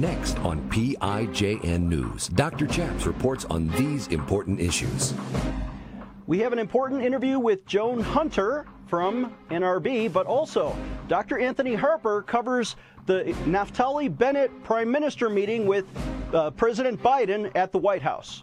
Next on PIJN News, Dr. Chaps reports on these important issues. We have an important interview with Joan Hunter from NRB, but also Dr. Anthony Harper covers the Naftali Bennett Prime Minister meeting with uh, President Biden at the White House.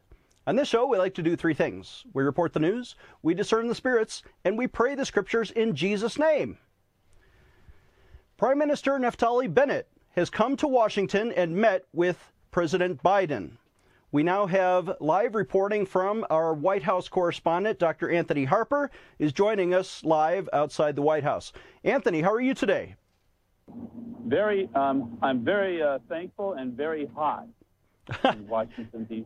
On this show, we like to do three things we report the news, we discern the spirits, and we pray the scriptures in Jesus' name. Prime Minister Naftali Bennett has come to Washington and met with President Biden. We now have live reporting from our White House correspondent, Dr. Anthony Harper, is joining us live outside the White House. Anthony, how are you today? Very, um, I'm very uh, thankful and very hot in Washington D.C.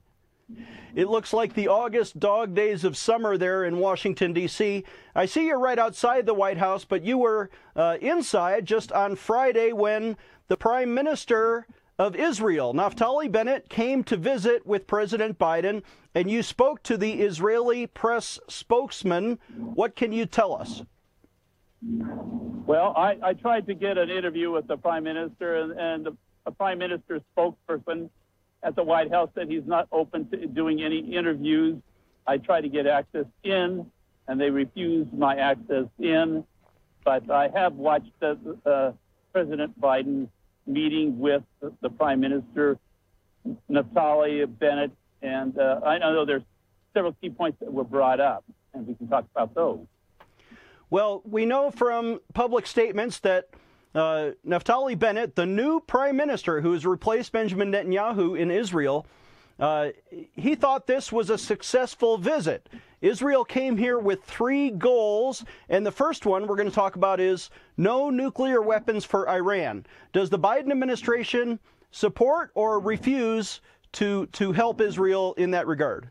It looks like the August dog days of summer there in Washington, D.C. I see you're right outside the White House, but you were uh, inside just on Friday when the Prime Minister of Israel. Naftali Bennett came to visit with President Biden, and you spoke to the Israeli press spokesman. What can you tell us? Well, I, I tried to get an interview with the Prime Minister, and, and the, the Prime Minister's spokesperson at the White House said he's not open to doing any interviews. I tried to get access in, and they refused my access in. But I have watched uh, President Biden meeting with the Prime Minister, Naftali Bennett, and uh, I know there's several key points that were brought up, and we can talk about those. Well, we know from public statements that uh, Naftali Bennett, the new prime minister who has replaced Benjamin Netanyahu in Israel, uh, he thought this was a successful visit. Israel came here with three goals, and the first one we're going to talk about is no nuclear weapons for Iran. Does the Biden administration support or refuse to, to help Israel in that regard?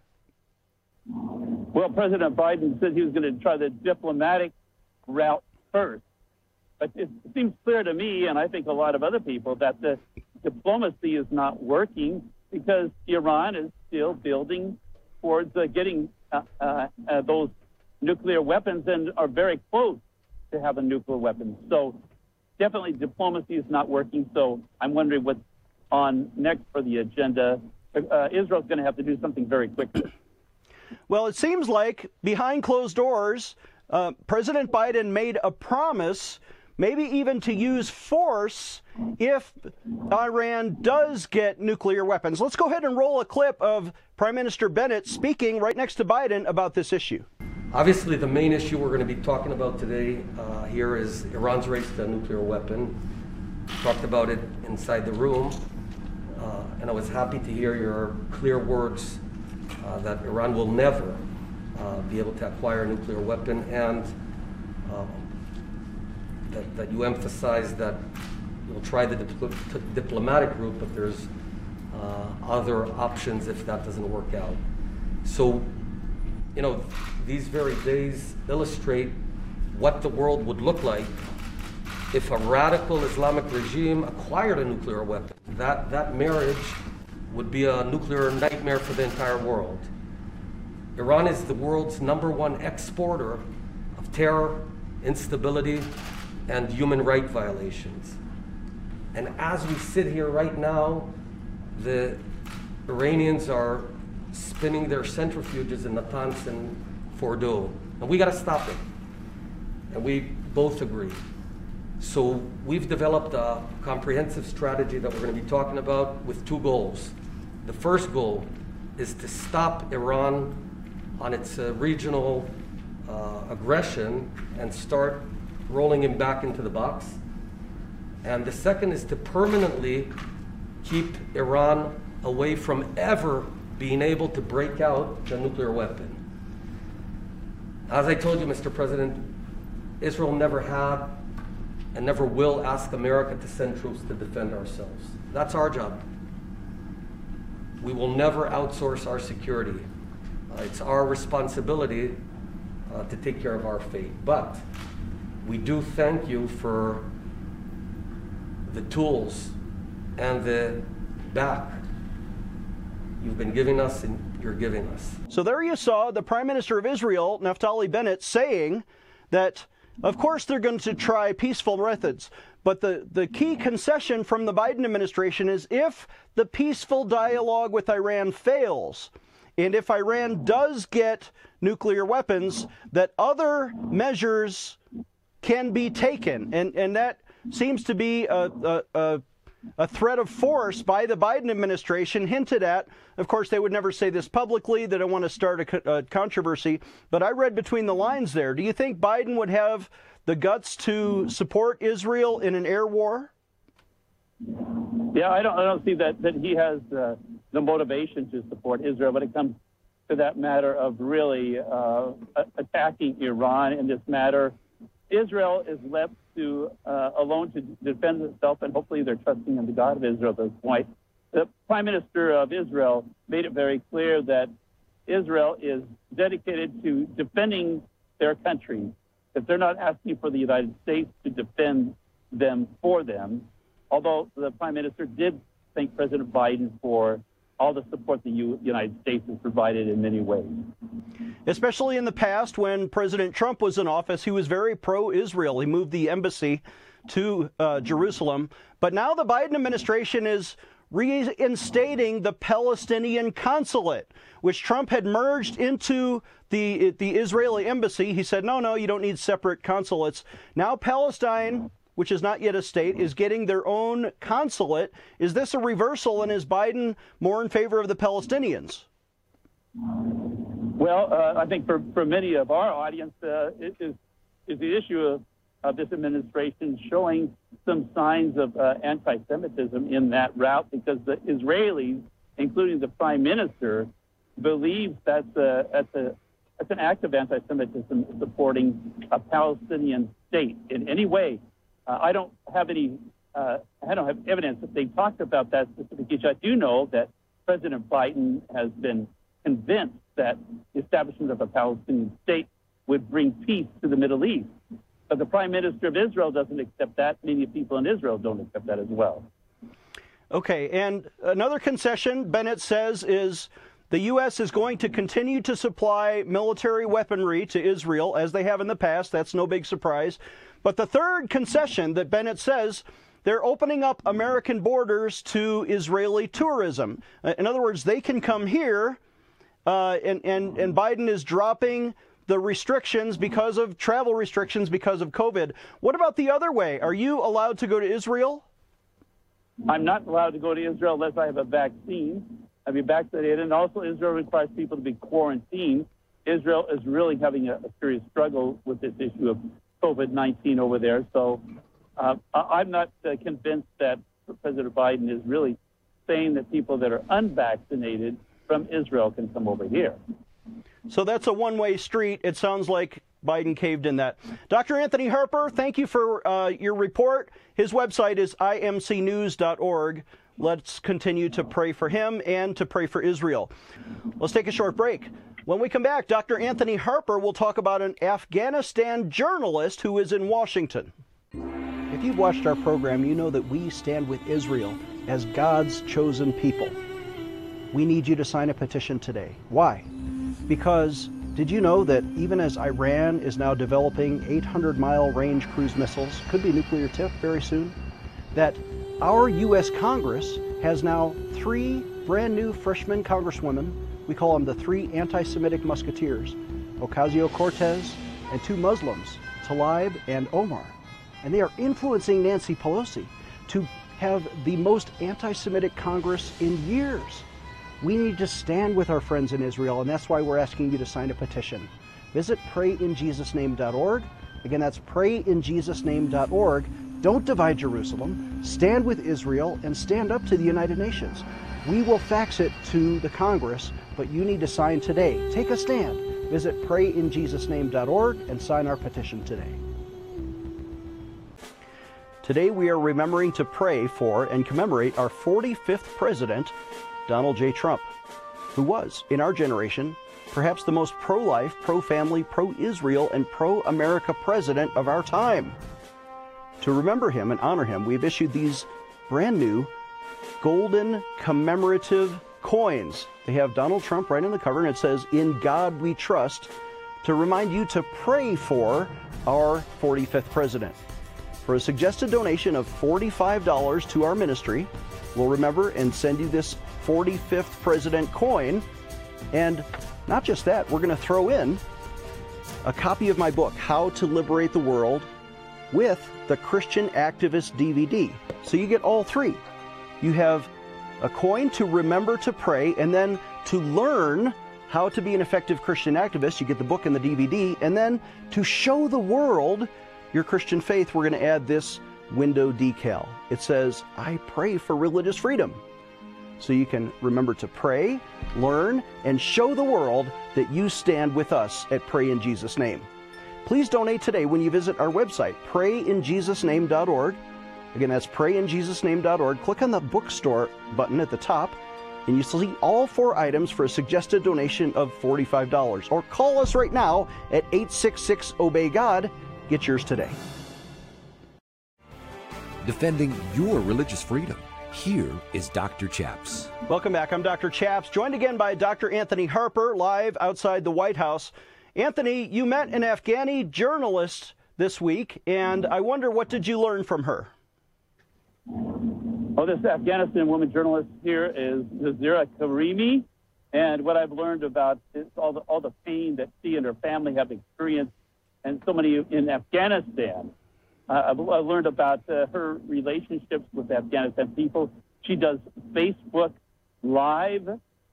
Well, President Biden said he was going to try the diplomatic route first. But it seems clear to me, and I think a lot of other people, that the diplomacy is not working because Iran is still building towards uh, getting uh, uh, uh, those nuclear weapons and are very close to having nuclear weapons. So definitely diplomacy is not working. So I'm wondering what's on next for the agenda. Uh, Israel's going to have to do something very quickly. Well, it seems like behind closed doors, uh, President Biden made a promise maybe even to use force if Iran does get nuclear weapons. Let's go ahead and roll a clip of Prime Minister Bennett speaking right next to Biden about this issue. Obviously, the main issue we're going to be talking about today uh, here is Iran's race to a nuclear weapon. We talked about it inside the room, uh, and I was happy to hear your clear words uh, that Iran will never uh, be able to acquire a nuclear weapon and um, that, that you emphasize that you'll try the dipl- diplomatic route, but there's uh, other options if that doesn't work out. So, you know, these very days illustrate what the world would look like if a radical Islamic regime acquired a nuclear weapon. That, that marriage would be a nuclear nightmare for the entire world. Iran is the world's number one exporter of terror, instability, and human right violations. And as we sit here right now, the Iranians are spinning their centrifuges in Natanz and Fordo. And we got to stop it. And we both agree. So we've developed a comprehensive strategy that we're going to be talking about with two goals. The first goal is to stop Iran on its uh, regional uh, aggression and start rolling him back into the box. And the second is to permanently keep Iran away from ever being able to break out the nuclear weapon. As I told you, Mr. President, Israel never had and never will ask America to send troops to defend ourselves. That's our job. we will never outsource our security. Uh, it's our responsibility uh, to take care of our fate. But we do thank you for the tools and the back you've been giving us and you're giving us. So there you saw the Prime Minister of Israel, Naftali Bennett, saying that, of course, they're going to try peaceful methods. But the, the key concession from the Biden administration is if the peaceful dialogue with Iran fails, and if Iran does get nuclear weapons, that other measures can be taken. And, and that seems to be a, a, a, threat of force by the Biden administration hinted at. Of course, they would never say this publicly. They don't want to start a, a controversy. But I read between the lines there. Do you think Biden would have the guts to support Israel in an air war? Yeah, I don't, I don't see that, that he has uh, the motivation to support Israel when it comes to that matter of really uh, attacking Iran in this matter. Israel is left to uh, alone to defend itself, and hopefully they're trusting in the God of Israel at this point. The Prime Minister of Israel made it very clear that Israel is dedicated to defending their country, If they're not asking for the United States to defend them for them. Although the Prime Minister did thank President Biden for all the support the U- United States has provided in many ways. Especially in the past, when President Trump was in office, he was very pro Israel. He moved the embassy to uh, Jerusalem. But now the Biden administration is reinstating the Palestinian consulate, which Trump had merged into the, the Israeli embassy. He said, no, no, you don't need separate consulates. Now Palestine which is not yet a state, is getting their own consulate. Is this a reversal, and is Biden more in favor of the Palestinians? Well, uh, I think for, for many of our audience, uh, is, is the issue of, of this administration showing some signs of uh, anti Semitism in that route because the Israelis, including the prime minister, believe that's, a, that's, a, that's an act of anti Semitism supporting a Palestinian state in any way uh, I don't have any, uh, I don't have evidence that they talked about that specific issue. I do know that President Biden has been convinced that the establishment of a Palestinian state would bring peace to the Middle East. But the Prime Minister of Israel doesn't accept that. Many people in Israel don't accept that as well. Okay, and another concession Bennett says is the U.S. is going to continue to supply military weaponry to Israel as they have in the past. That's no big surprise. But the third concession that Bennett says they're opening up American borders to Israeli tourism. Uh, in other words, they can come here, uh, and, and, and Biden is dropping the restrictions because of travel restrictions because of COVID. What about the other way? Are you allowed to go to Israel? I'm not allowed to go to Israel unless I have a vaccine. I be vaccinated, and also Israel requires people to be quarantined. Israel is really having a, a serious struggle with this issue of COVID 19 over there. So uh, I'm not uh, convinced that President Biden is really saying that people that are unvaccinated from Israel can come over here. So that's a one way street. It sounds like Biden caved in that. Dr. Anthony Harper, thank you for uh, your report. His website is imcnews.org. Let's continue to pray for him and to pray for Israel. Let's take a short break. When we come back, Dr. Anthony Harper will talk about an Afghanistan journalist who is in Washington. If you've watched our program, you know that we stand with Israel as God's chosen people. We need you to sign a petition today. Why? Because did you know that even as Iran is now developing 800 mile range cruise missiles, could be nuclear tipped very soon, that our U.S. Congress has now three brand new freshman congresswomen we call them the three anti Semitic musketeers Ocasio Cortez and two Muslims, Tlaib and Omar. And they are influencing Nancy Pelosi to have the most anti Semitic Congress in years. We need to stand with our friends in Israel, and that's why we're asking you to sign a petition. Visit prayinjesusname.org. Again, that's prayinjesusname.org. Don't divide Jerusalem. Stand with Israel and stand up to the United Nations. We will fax it to the Congress but you need to sign today. Take a stand. Visit prayinjesusname.org and sign our petition today. Today we are remembering to pray for and commemorate our 45th president, Donald J. Trump, who was, in our generation, perhaps the most pro life, pro family, pro Israel, and pro America president of our time. To remember him and honor him, we've issued these brand new golden commemorative coins. They have Donald Trump right in the cover, and it says, In God We Trust, to remind you to pray for our 45th president. For a suggested donation of $45 to our ministry, we'll remember and send you this 45th president coin. And not just that, we're going to throw in a copy of my book, How to Liberate the World, with the Christian Activist DVD. So you get all three. You have a coin to remember to pray, and then to learn how to be an effective Christian activist, you get the book and the DVD, and then to show the world your Christian faith, we're going to add this window decal. It says, I pray for religious freedom. So you can remember to pray, learn, and show the world that you stand with us at Pray in Jesus' Name. Please donate today when you visit our website, prayinjesusname.org. Again, that's prayinjesusname.org. Click on the bookstore button at the top, and you see all four items for a suggested donation of $45. Or call us right now at 866 Obey God. Get yours today. Defending your religious freedom. Here is Dr. Chaps. Welcome back. I'm Dr. Chaps, joined again by Dr. Anthony Harper, live outside the White House. Anthony, you met an Afghani journalist this week, and I wonder what did you learn from her? Oh, this Afghanistan woman journalist here is Nazira Karimi. And what I've learned about is all the, all the pain that she and her family have experienced, and so many in Afghanistan. Uh, I've, I've, learned about uh, her relationships with Afghanistan people. She does Facebook Live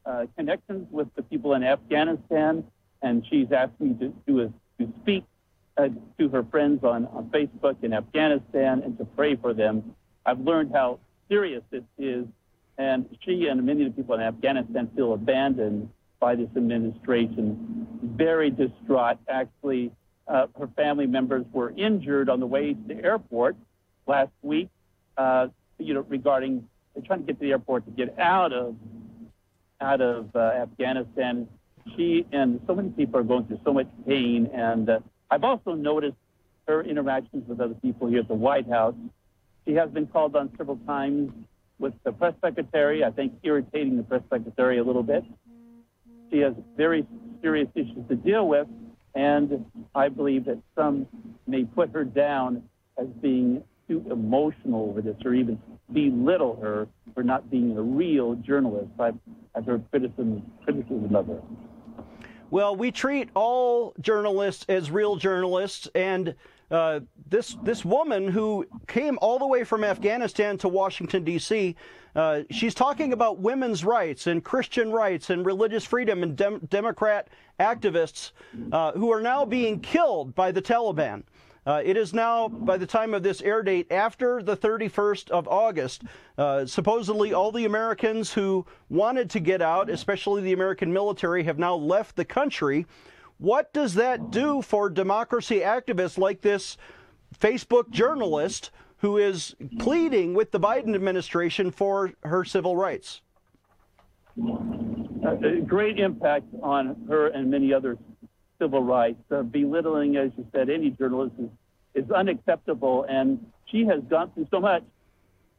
uh, connections with the people in Afghanistan, and she's asked me to, to, to speak uh, to her friends on, on Facebook in Afghanistan and to pray for them. I've learned how serious this is, and she and many of the people in Afghanistan feel abandoned by this administration, very distraught. Actually, uh, her family members were injured on the way to the airport last week. Uh, you know, regarding trying to get to the airport to get out of out of uh, Afghanistan. She and so many people are going through so much pain, and uh, I've also noticed her interactions with other people here at the White House. She has been called on several times with the press secretary, I think irritating the press secretary a little bit. She has very serious issues to deal with, and I believe that some may put her down as being too emotional over this or even belittle her for not being a real journalist. I've, I've heard criticism, criticism of her. Well, we treat all journalists as real journalists, and uh, this this woman who came all the way from Afghanistan to Washington D.C. Uh, she's talking about women's rights and Christian rights and religious freedom and dem- Democrat activists uh, who are now being killed by the Taliban. Uh, it is now, by the time of this air date, after the 31st of August. Uh, supposedly, all the Americans who wanted to get out, especially the American military, have now left the country. What does that do for democracy activists like this Facebook journalist who is pleading with the Biden administration for her civil rights? Uh, great impact on her and many other civil rights. Uh, belittling, as you said, any journalist is, is unacceptable, and she has gone through so much,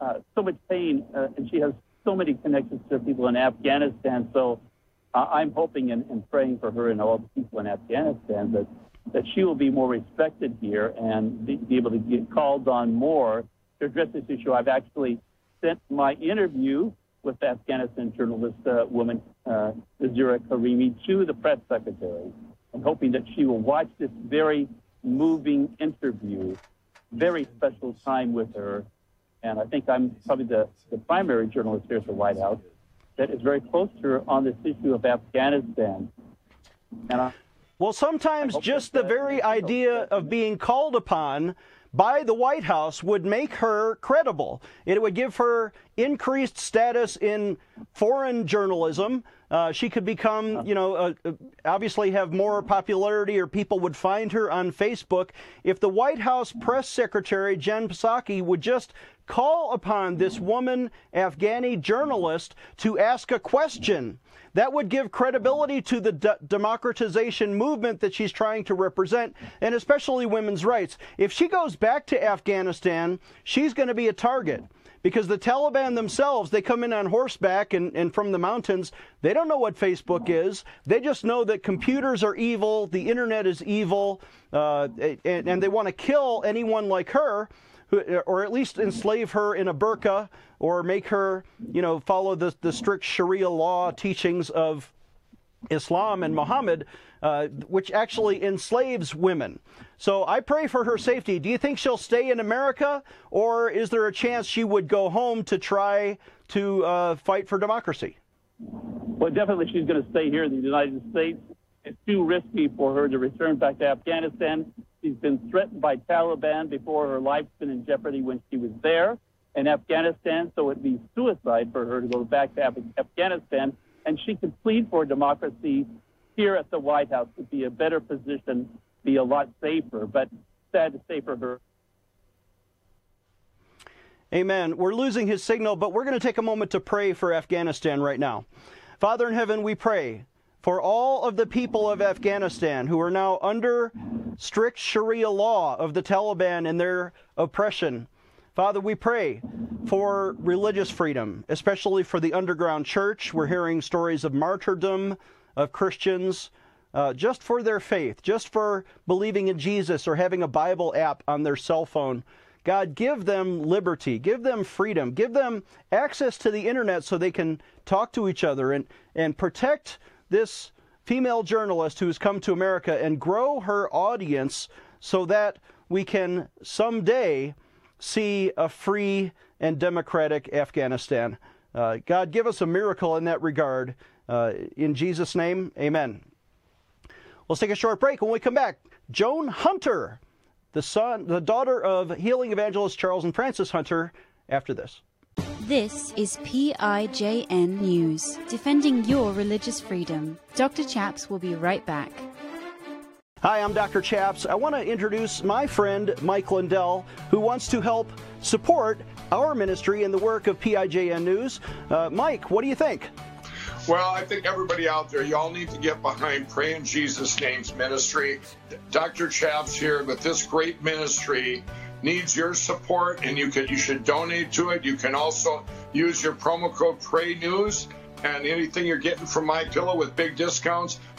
uh, so much pain, uh, and she has so many connections to people in Afghanistan. So I'm hoping and, and, praying for her and all the people in Afghanistan that that she will be more respected here and be, be able to get called on more to address this issue. I've actually sent my interview with Afghanistan journalist uh, woman uh, Nazira Karimi to the press secretary. I'm hoping that she will watch this very moving interview, very special time with her. And I think I'm probably the, the primary journalist here at the White House that is very close to her on this issue of Afghanistan. And I, well, sometimes just the very idea of being called upon by the White House would make her credible. It would give her increased status in foreign journalism. Uh, she could become, you know, uh, uh, obviously have more popularity or people would find her on Facebook if the White House press secretary, Jen Psaki, would just call upon this woman, Afghani journalist, to ask a question. That would give credibility to the de- democratization movement that she's trying to represent, and especially women's rights. If she goes back to Afghanistan, she's going to be a target because the Taliban themselves, they come in on horseback and, and from the mountains. They don't know what Facebook is. They just know that computers are evil, the internet is evil, uh, and, and they want to kill anyone like her or at least enslave her in a burqa or make her, you know, follow the, the strict Sharia law teachings of Islam and Muhammad, uh, which actually enslaves women. So I pray for her safety. Do you think she'll stay in America, or is there a chance she would go home to try to uh, fight for democracy? Well, definitely she's going to stay here in the United States. It's too risky for her to return back to Afghanistan. She's been threatened by Taliban before her life's been in jeopardy when she was there in Afghanistan. So it'd be suicide for her to go back to Af- Afghanistan. And she could plead for democracy here at the White House to be a better position, be a lot safer. But sad to say for her. Amen. We're losing his signal, but we're going to take a moment to pray for Afghanistan right now. Father in heaven, we pray for all of the people of Afghanistan who are now under strict Sharia law of the Taliban and their oppression. Father, we pray for religious freedom, especially for the underground church. We're hearing stories of martyrdom of Christians uh, just for their faith, just for believing in Jesus or having a Bible app on their cell phone. God, give them liberty, give them freedom, give them access to the internet so they can talk to each other and, and protect this female journalist who has come to America and grow her audience so that we can someday see a free and democratic Afghanistan. Uh, God, give us a miracle in that regard. Uh, in Jesus' name, amen. Let's take a short break. When we come back, Joan Hunter, the son, the daughter of healing evangelist Charles and Frances Hunter, after this. This is PIJN News, defending your religious freedom. Dr. Chaps will be right back. Hi, I'm Dr. Chaps. I want to introduce my friend Mike Lindell, who wants to help support our ministry and the work of PIJN News. Uh, Mike, what do you think? Well, I think everybody out there, y'all need to get behind Pray in Jesus' Name's ministry. Dr. Chaps here with this great ministry needs your support, and you can you should donate to it. You can also use your promo code Pray News, and anything you're getting from My Pillow with big discounts,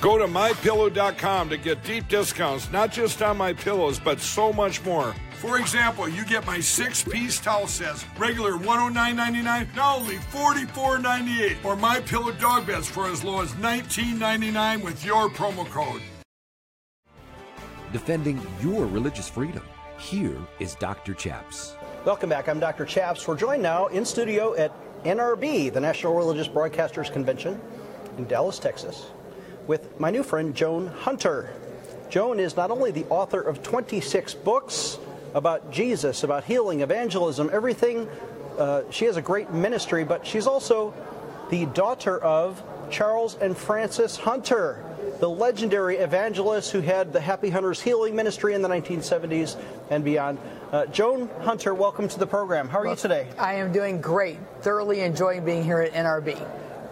Go to mypillow.com to get deep discounts, not just on my pillows, but so much more. For example, you get my six piece towel sets, regular $109.99, now only $44.98, or my pillow dog beds for as low as $19.99 with your promo code. Defending your religious freedom. Here is Dr. Chaps. Welcome back. I'm Dr. Chaps. We're joined now in studio at NRB, the National Religious Broadcasters Convention in Dallas, Texas, with my new friend Joan Hunter. Joan is not only the author of 26 books about Jesus, about healing, evangelism, everything. Uh, she has a great ministry, but she's also the daughter of Charles and Frances Hunter, the legendary evangelists who had the Happy Hunters Healing Ministry in the 1970s and beyond. Uh, Joan Hunter, welcome to the program. How are you today? I am doing great. Thoroughly enjoying being here at NRB.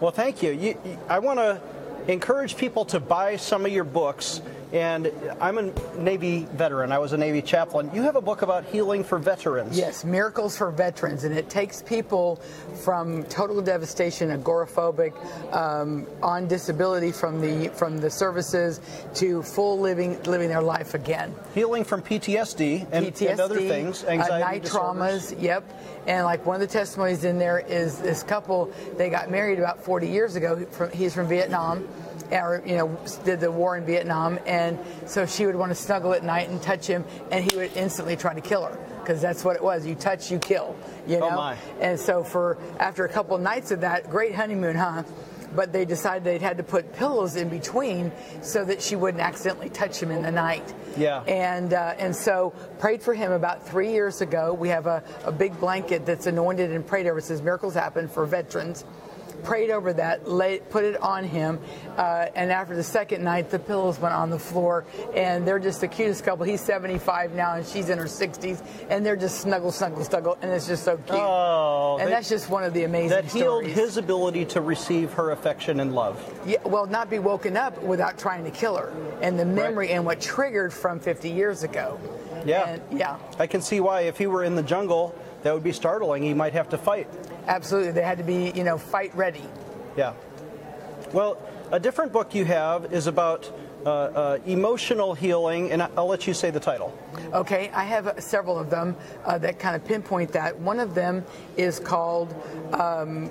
Well, thank you. you, you I want to encourage people to buy some of your books. And I'm a Navy veteran. I was a Navy chaplain. You have a book about healing for veterans. Yes, Miracles for Veterans. And it takes people from total devastation, agoraphobic, um, on disability from the from the services to full living living their life again. Healing from PTSD and, PTSD, and other things, anxiety uh, night disorders. traumas. Yep. And like one of the testimonies in there is this couple. They got married about 40 years ago. He's from Vietnam or you know did the war in Vietnam, and so she would want to snuggle at night and touch him, and he would instantly try to kill her because that's what it was. You touch, you kill. You Oh, know. my. And so for after a couple nights of that, great honeymoon, huh? But they decided they'd had to put pillows in between so that she wouldn't accidentally touch him in the night. Yeah. And uh, and so prayed for him about three years ago. We have a, a big blanket that's anointed and prayed over. It says miracles happen for veterans. Prayed over that, lay, put it on him, uh, and after the second night, the pillows went on the floor, and they're just the cutest couple. He's 75 now, and she's in her 60s, and they're just snuggle, snuggle, snuggle, and it's just so cute. Oh, and they- that's just one of the amazing that healed stories. his ability to receive her affection and love. Yeah, well, not be woken up without trying to kill her, and the memory and what triggered from 50 years ago. Yeah. And, yeah, I can see why if he were in the jungle, that would be startling. He might have to fight. absolutely. They had to be, you know, fight ready. Yeah. Well, a different book you have is about uh, uh, emotional healing, and I'll let you say the title. Okay, I have uh, several of them uh, that kind of pinpoint that. One of them is called um,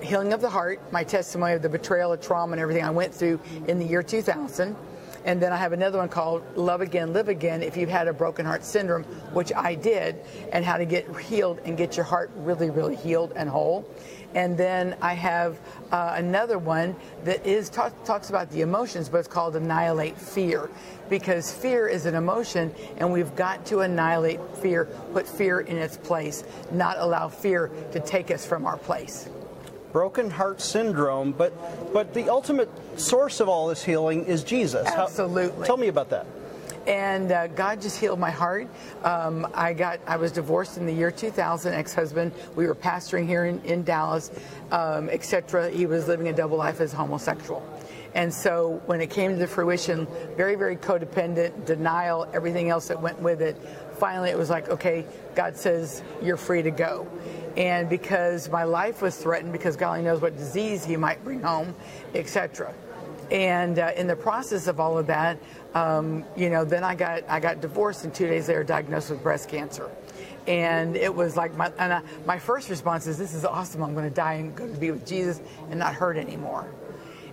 Healing of the Heart, my testimony of the betrayal, of trauma, and everything I went through in the year 2000. And then I have another one called Love Again, Live Again if you've had a broken heart syndrome, which I did, and how to get healed and get your heart really, really healed and whole. And then I have uh, another one that is talk, talks about the emotions, but it's called Annihilate Fear, because fear is an emotion, and we've got to annihilate fear, put fear in its place, not allow fear to take us from our place. Broken heart syndrome, but but the ultimate source of all this healing is Jesus. How- Absolutely. tell me about that. and uh, God just healed my heart. Um, I got I was divorced in the year 2000. Ex-husband. We were pastoring here in, in Dallas, um, etc. He was living a double life as homosexual. And so when it came to the fruition, very, very codependent, denial, everything else that went with it, finally it was like, okay, God says you're free to go. And because my life was threatened, because God only knows what disease he might bring home, etc. And uh, in the process of all of that, um, you know, then I got I got divorced, and two days later diagnosed with breast cancer. And it was like my I, my first response is, "This is awesome! I'm going to die and go to be with Jesus and not hurt anymore."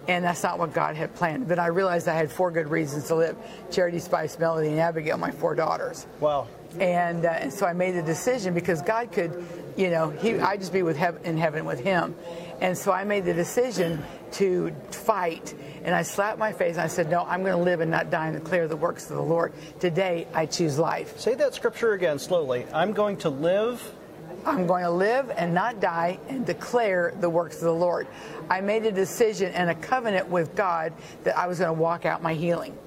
And that's not what God had planned. But I realized I had four good reasons to live: Charity, Spice, Melody, and Abigail, my four daughters. Wow. And, uh, and so I made the decision because God could, you know, he, I'd just be with heaven, in heaven with Him. And so I made the decision to fight. And I slapped my face and I said, No, I'm going to live and not die and declare the works of the Lord. Today, I choose life. Say that scripture again slowly. I'm going to live. I'm going to live and not die and declare the works of the Lord. I made a decision and a covenant with God that I was going to walk out my healing.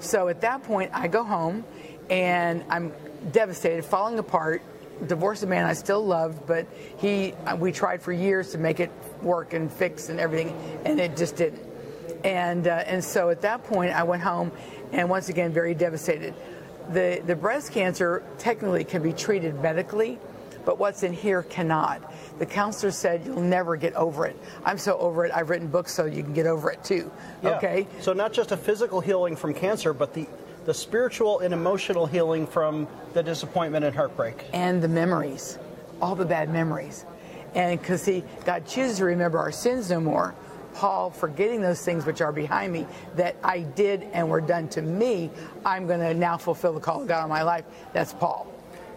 So at that point, I go home and I'm devastated, falling apart. Divorced a man I still loved, but he we tried for years to make it work and fix and everything, and it just didn't. And uh, and so at that point, I went home, and once again, very devastated. The the breast cancer technically can be treated medically, but what's in here cannot. The counselor said you'll never get over it. I'm so over it. I've written books so you can get over it too. Yeah. Okay. So not just a physical healing from cancer, but the the spiritual and emotional healing from the disappointment and heartbreak. and the memories, all the bad memories. And because see, God chooses to remember our sins no more. Paul, forgetting those things which are behind me that I did and were done to me, I'm going to now fulfill the call of God on my life. That's Paul.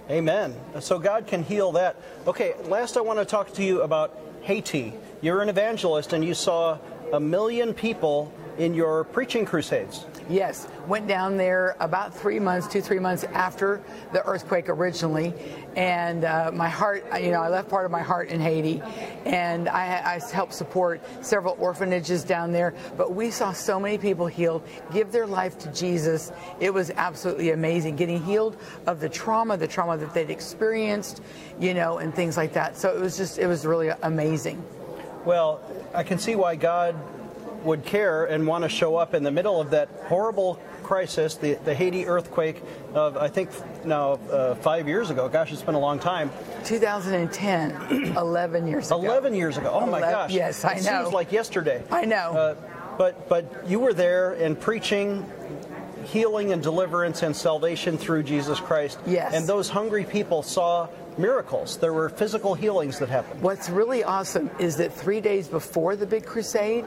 Amen. So God can heal that. Okay, last I want to talk to you about Haiti. You're an evangelist and you saw a million people in your preaching crusades. Yes, went down there about three months, two, three months after the earthquake originally. And uh, my heart, you know, I left part of my heart in Haiti. And I, I helped support several orphanages down there. But we saw so many people healed, give their life to Jesus. It was absolutely amazing getting healed of the trauma, the trauma that they'd experienced, you know, and things like that. So it was just, it was really amazing. Well, I can see why God would care and want to show up in the middle of that horrible crisis, the, the Haiti earthquake of, I think, now uh, five years ago. Gosh, it's been a long time. 2010, 11 years ago. 11 years ago. Oh, my gosh. Yes, I it know. seems like yesterday. I know. Uh, but, but you were there and preaching healing and deliverance and salvation through Jesus Christ. Yes. And those hungry people saw miracles. There were physical healings that happened. What's really awesome is that three days before the big crusade,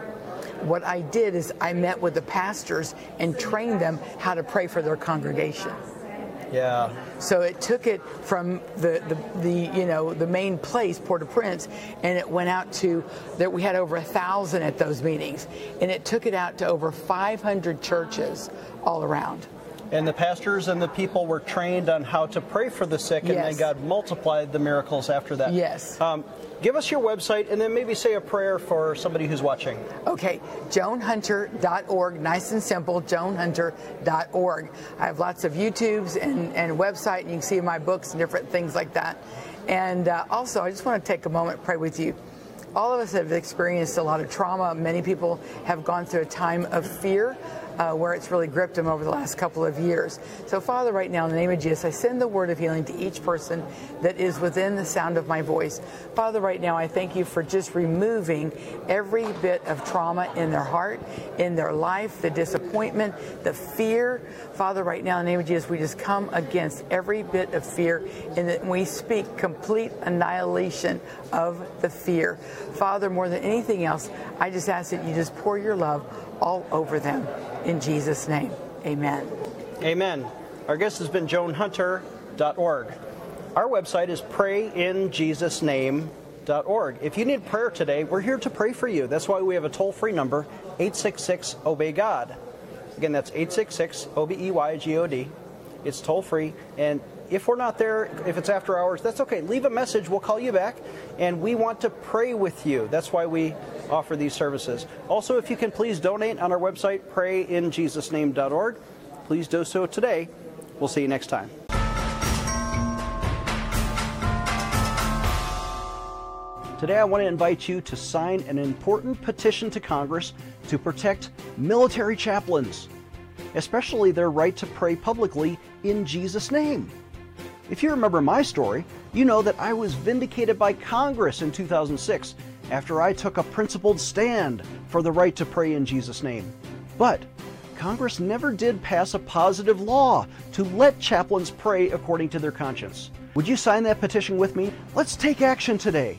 what I did is I met with the pastors and trained them how to pray for their congregation. Yeah. So it took it from the, the, the you know the main place, Port-au-Prince, and it went out to that we had over a thousand at those meetings, and it took it out to over 500 churches all around. And the pastors and the people were trained on how to pray for the sick, and Yes. then God multiplied the miracles after that. Yes. Um, give us your website, and then maybe say a prayer for somebody who's watching. Okay, joanhunter.org, nice and simple, joanhunter.org. I have lots of YouTubes and, and website, and you can see my books and different things like that. And uh, also, I just want to take a moment pray with you. All of us have experienced a lot of trauma. Many people have gone through a time of fear. Uh, where it's really gripped them over the last couple of years. So, Father, right now, in the name of Jesus, I send the word of healing to each person that is within the sound of my voice. Father, right now, I thank you for just removing every bit of trauma in their heart, in their life, the disappointment, the fear. Father, right now, in the name of Jesus, we just come against every bit of fear and that we speak complete annihilation of the fear. Father, more than anything else, I just ask that you just pour your love all over them. In Jesus' name, amen. Amen. Our guest has been joanhunter.org. Our website is prayinjesusname.org. If you need prayer today, we're here to pray for you. That's why we have a toll free number, 866 Obey God. Again, that's 866 O B E Y G O D. It's toll free. And if we're not there, if it's after hours, that's okay. Leave a message. We'll call you back. And we want to pray with you. That's why we offer these services. Also, if you can please donate on our website, prayinjesusname.org. Please do so today. We'll see you next time. Today, I want to invite you to sign an important petition to Congress to protect military chaplains, especially their right to pray publicly in Jesus' name. If you remember my story, you know that I was vindicated by Congress in 2006 after I took a principled stand for the right to pray in Jesus' name. But Congress never did pass a positive law to let chaplains pray according to their conscience. Would you sign that petition with me? Let's take action today.